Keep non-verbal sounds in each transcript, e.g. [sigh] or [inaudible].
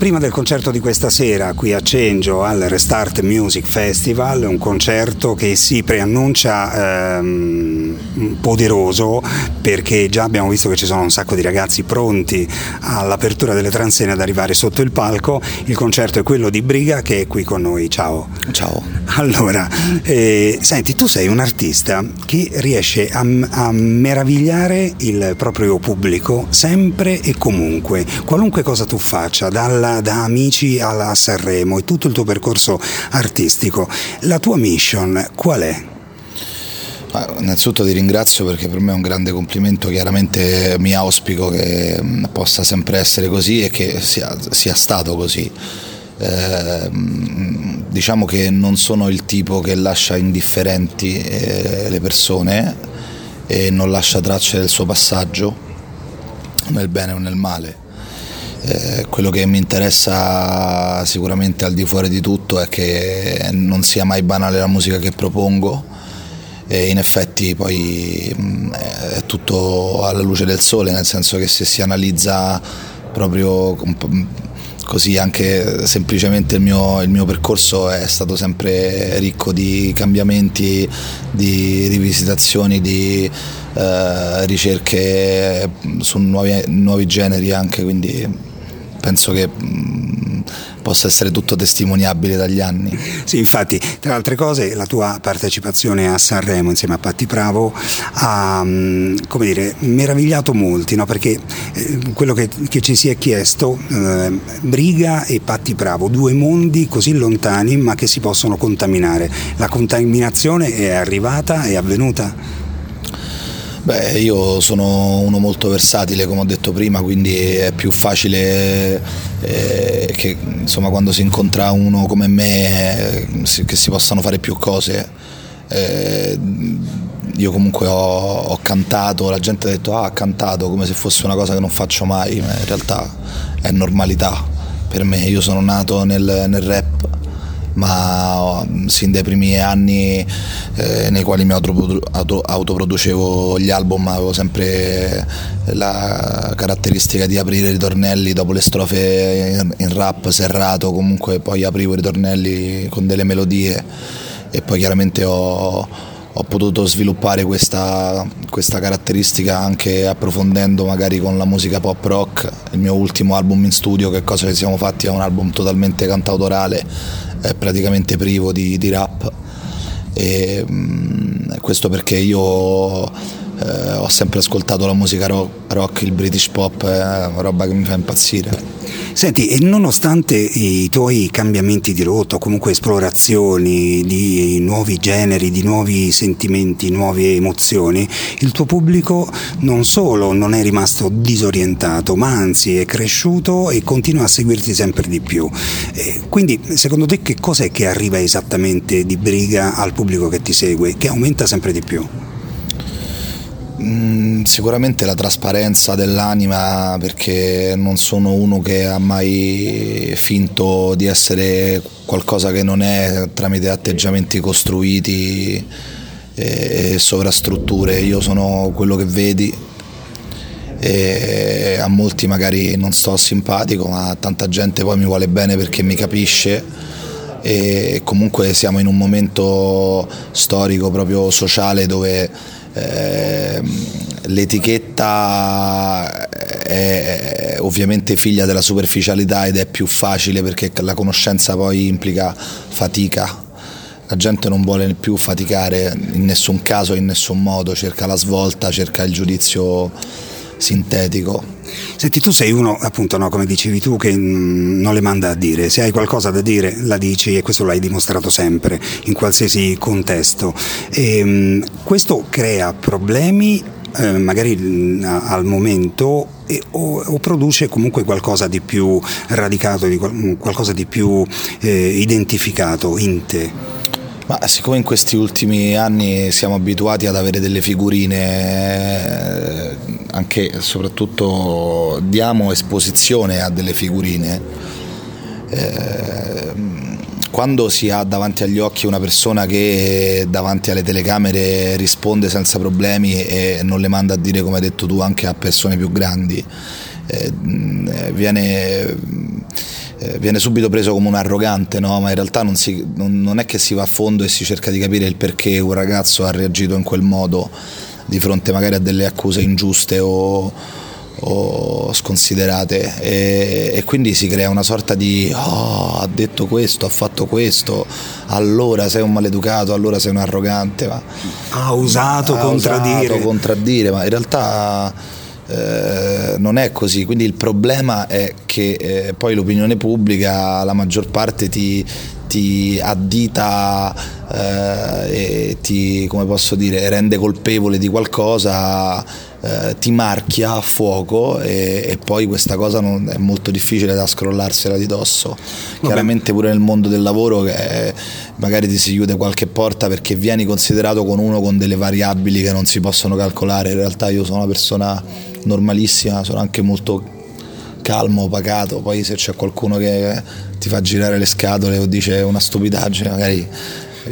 Prima del concerto di questa sera qui a Cengio al Restart Music Festival, un concerto che si preannuncia ehm, poderoso perché già abbiamo visto che ci sono un sacco di ragazzi pronti all'apertura delle transene ad arrivare sotto il palco. Il concerto è quello di Briga che è qui con noi. Ciao. Ciao. Allora, eh, senti, tu sei un artista che riesce a, a meravigliare il proprio pubblico sempre e comunque, qualunque cosa tu faccia, dalla da Amici alla Sanremo e tutto il tuo percorso artistico. La tua mission qual è? Ah, innanzitutto ti ringrazio perché per me è un grande complimento, chiaramente mi auspico che mm, possa sempre essere così e che sia, sia stato così. Eh, diciamo che non sono il tipo che lascia indifferenti eh, le persone e non lascia tracce del suo passaggio, nel bene o nel male eh, quello che mi interessa sicuramente al di fuori di tutto è che non sia mai banale la musica che propongo e in effetti poi mh, mm, è tutto alla luce del sole, nel senso che se si analizza proprio così anche semplicemente il mio, il mio, percorso è stato sempre ricco di cambiamenti, di rivisitazioni, di eh, ricerche su nuovi, nuovi generi anche, quindi penso che mh, possa essere tutto testimoniabile dagli anni. Sì, infatti, tra altre cose, la tua partecipazione a Sanremo insieme a Patti Bravo ha come dire, meravigliato molti, no? perché eh, quello che, che, ci si è chiesto, eh, Briga e Patti Bravo, due mondi così lontani ma che si possono contaminare. La contaminazione è arrivata, è avvenuta? Beh, io sono uno molto versatile, come ho detto prima, quindi è più facile eh, che insomma, quando si incontra uno come me eh, che si possano fare più cose. Eh, io comunque ho, ho, cantato, la gente ha detto ah ha cantato come se fosse una cosa che non faccio mai, ma in realtà è normalità per me, io sono nato nel, nel rap ma mm, sin dai primi anni eh, nei quali mi autoproducevo gli album avevo sempre la caratteristica di aprire i ritornelli dopo le strofe in, rap serrato, comunque poi aprivo i ritornelli con delle melodie e poi chiaramente ho, ho potuto sviluppare questa, questa, caratteristica anche approfondendo magari con la musica pop rock. Il mio ultimo album in studio, che cosa ci siamo fatti, è un album totalmente cantautorale è praticamente privo di, di rap. E, mm, questo perché io eh, ho sempre ascoltato la musica rock, rock, il British pop, una roba che mi fa impazzire. Senti, e nonostante i tuoi cambiamenti di rotta o comunque esplorazioni di nuovi generi, di nuovi sentimenti, nuove emozioni, il tuo pubblico non solo non è rimasto disorientato, ma anzi è cresciuto e continua a seguirti sempre di più. E quindi, secondo te, che cos'è che arriva esattamente di briga al pubblico che ti segue, che aumenta sempre di più? Mm, sicuramente la trasparenza dell'anima perché non sono uno che ha mai finto di essere qualcosa che non è tramite atteggiamenti costruiti e sovrastrutture, io sono quello che vedi e a molti magari non sto simpatico ma tanta gente poi mi vuole bene perché mi capisce e comunque siamo in un momento storico proprio sociale dove eh, l'etichetta è ovviamente figlia della superficialità ed è più facile perché la conoscenza poi implica fatica. La gente non vuole più faticare in nessun caso, in nessun modo, cerca la svolta, cerca il giudizio sintetico. Senti, tu sei uno, appunto, no, come dicevi tu, che mm, non le manda a dire. Se hai qualcosa da dire, la dici e questo l'hai dimostrato sempre, in qualsiasi contesto. E, um, questo crea problemi, eh, magari mm, al momento, e, o, o, produce comunque qualcosa di più radicato, di, qualcosa di più eh, identificato in te. Ma siccome in questi ultimi anni siamo abituati ad avere delle figurine, anche e soprattutto diamo esposizione a delle figurine, eh, quando si ha davanti agli occhi una persona che davanti alle telecamere risponde senza problemi e non le manda a dire, come hai detto tu, anche a persone più grandi, eh, viene eh, viene subito preso come un arrogante, no? ma in realtà non, si, non, non, è che si va a fondo e si cerca di capire il perché un ragazzo ha reagito in quel modo di fronte magari a delle accuse ingiuste o, o sconsiderate e, e, quindi si crea una sorta di oh, ha detto questo, ha fatto questo, allora sei un maleducato, allora sei un arrogante. Ma, ha usato ha contraddire. Usato contraddire, ma in realtà eh, non è così, quindi il problema è che eh, poi l'opinione pubblica la maggior parte ti, ti addita eh, e ti, come posso dire, rende colpevole di qualcosa, eh, ti marchia a fuoco e, e, poi questa cosa non, è molto difficile da scrollarsela di dosso. Vabbè. Chiaramente pure nel mondo del lavoro che magari ti si chiude qualche porta perché vieni considerato con uno con delle variabili che non si possono calcolare, in realtà io sono una persona normalissima, sono anche molto calmo, pacato, poi se c'è qualcuno che ti fa girare le scatole o dice una stupidaggine, magari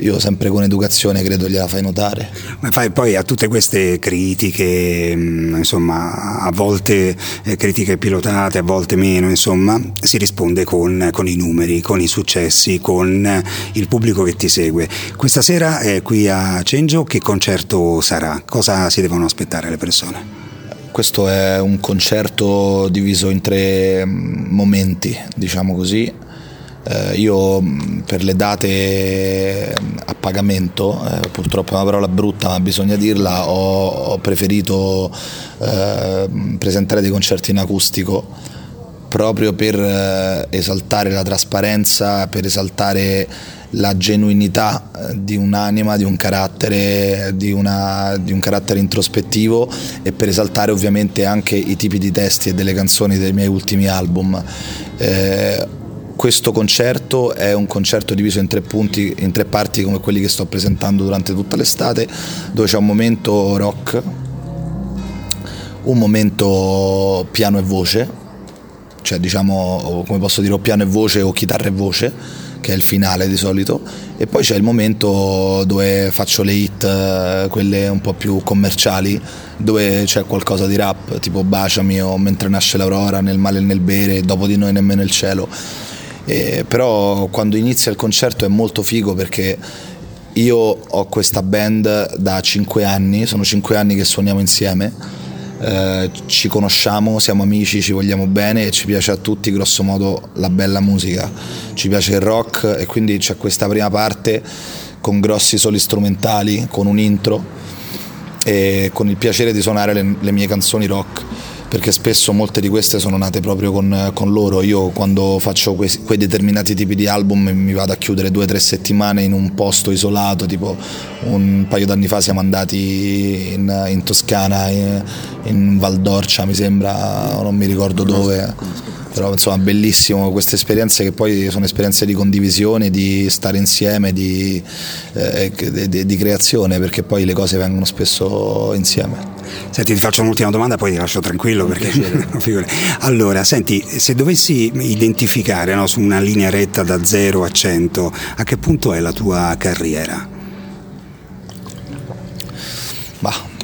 io sempre con educazione credo gliela fai notare. Ma fai poi a tutte queste critiche, mm, insomma, a volte eh, critiche pilotate, a volte meno, insomma, si risponde con, con, i numeri, con i successi, con il pubblico che ti segue. Questa sera qui a Cenjo che concerto sarà? Cosa si devono aspettare le persone? Questo è un concerto diviso in tre mm, momenti, diciamo così. Eh, io mm, per le date mm, a pagamento, eh, purtroppo è una parola brutta ma bisogna dirla, ho, ho preferito eh, presentare dei concerti in acustico proprio per eh, esaltare la trasparenza, per esaltare la genuinità eh, di un'anima, di un carattere, di, una, di, un carattere introspettivo e per esaltare ovviamente anche i tipi di testi e delle canzoni dei miei ultimi album. Eh, questo concerto è un concerto diviso in tre, punti, in tre parti come quelli che sto presentando durante tutta l'estate, dove c'è un momento rock, un momento piano e voce, cioè diciamo come posso dire o piano e voce o chitarra e voce che è il finale di solito, e poi c'è il momento dove faccio le hit, eh, quelle un po' più commerciali, dove c'è qualcosa di rap, tipo Baciami o Mentre nasce l'aurora, Nel male e nel bere, Dopo di noi nemmeno il cielo. E, però quando inizia il concerto è molto figo perché io ho questa band da 5 anni, sono 5 anni che suoniamo insieme eh, ci conosciamo, siamo amici, ci vogliamo bene e ci piace a tutti grosso modo la bella musica, ci piace il rock e quindi c'è questa prima parte con grossi soli strumentali, con un intro e con il piacere di suonare le, le mie canzoni rock perché spesso molte di queste sono nate proprio con, con loro. Io quando faccio quei, quei, determinati tipi di album mi vado a chiudere due o tre settimane in un posto isolato, tipo un paio d'anni fa siamo andati in, in Toscana, in, in Val d'Orcia mi sembra, non mi ricordo dove però insomma bellissimo queste esperienze che poi sono esperienze di condivisione, di stare insieme, di, eh, di, di, creazione perché poi le cose vengono spesso insieme. Senti ti faccio un'ultima domanda poi ti lascio tranquillo perché [laughs] allora senti se dovessi identificare no, su una linea retta da 0 a 100 a che punto è la tua carriera? Bah,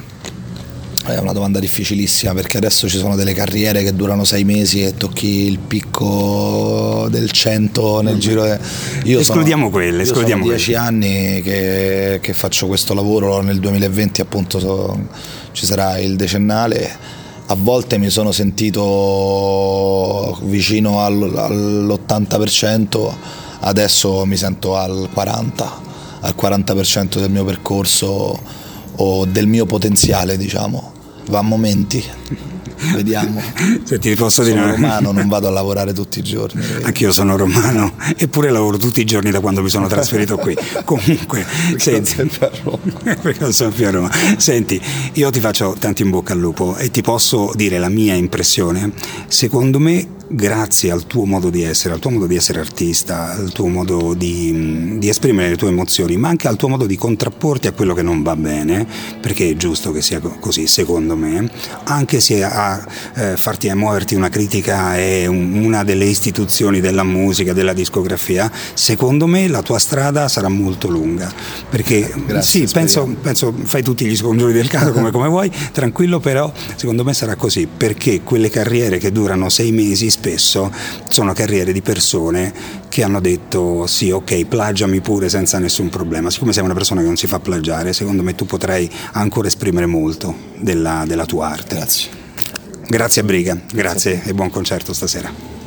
è una domanda difficilissima perché adesso ci sono delle carriere che durano sei mesi e tocchi il picco del 100 nel giro. Io escludiamo sono, quelle, escludiamo sono dieci anni che, che, faccio questo lavoro, nel 2020 appunto so, ci sarà il decennale. A volte mi sono sentito vicino al, all'80%, adesso mi sento al 40%, al 40% del mio percorso o del mio potenziale, diciamo. Va a momenti. Vediamo. [laughs] Se ti posso sono dire. Sono romano, non vado a lavorare tutti i giorni. Anch'io sono romano, eppure lavoro tutti i giorni da quando mi sono trasferito qui. [laughs] Comunque, senti, [laughs] perché sono più a Roma. Senti, io ti faccio tanto in bocca al lupo e ti posso dire la mia impressione. Secondo me grazie al tuo modo di essere, al tuo modo di essere artista, al tuo modo di, di, esprimere le tue emozioni, ma anche al tuo modo di contrapporti a quello che non va bene, perché è giusto che sia così, secondo me, anche se a eh, farti muoverti una critica è un, una delle istituzioni della musica, della discografia, secondo me la tua strada sarà molto lunga, perché Grazie, sì, penso, penso, fai tutti gli scongiuri del caso come, come vuoi, tranquillo però, secondo me sarà così, perché quelle carriere che durano sei mesi spesso sono carriere di persone che hanno detto sì ok plagiami pure senza nessun problema, siccome sei una persona che non si fa plagiare secondo me tu potrai ancora esprimere molto della, della tua arte. Grazie. Grazie a Briga, grazie e buon concerto stasera.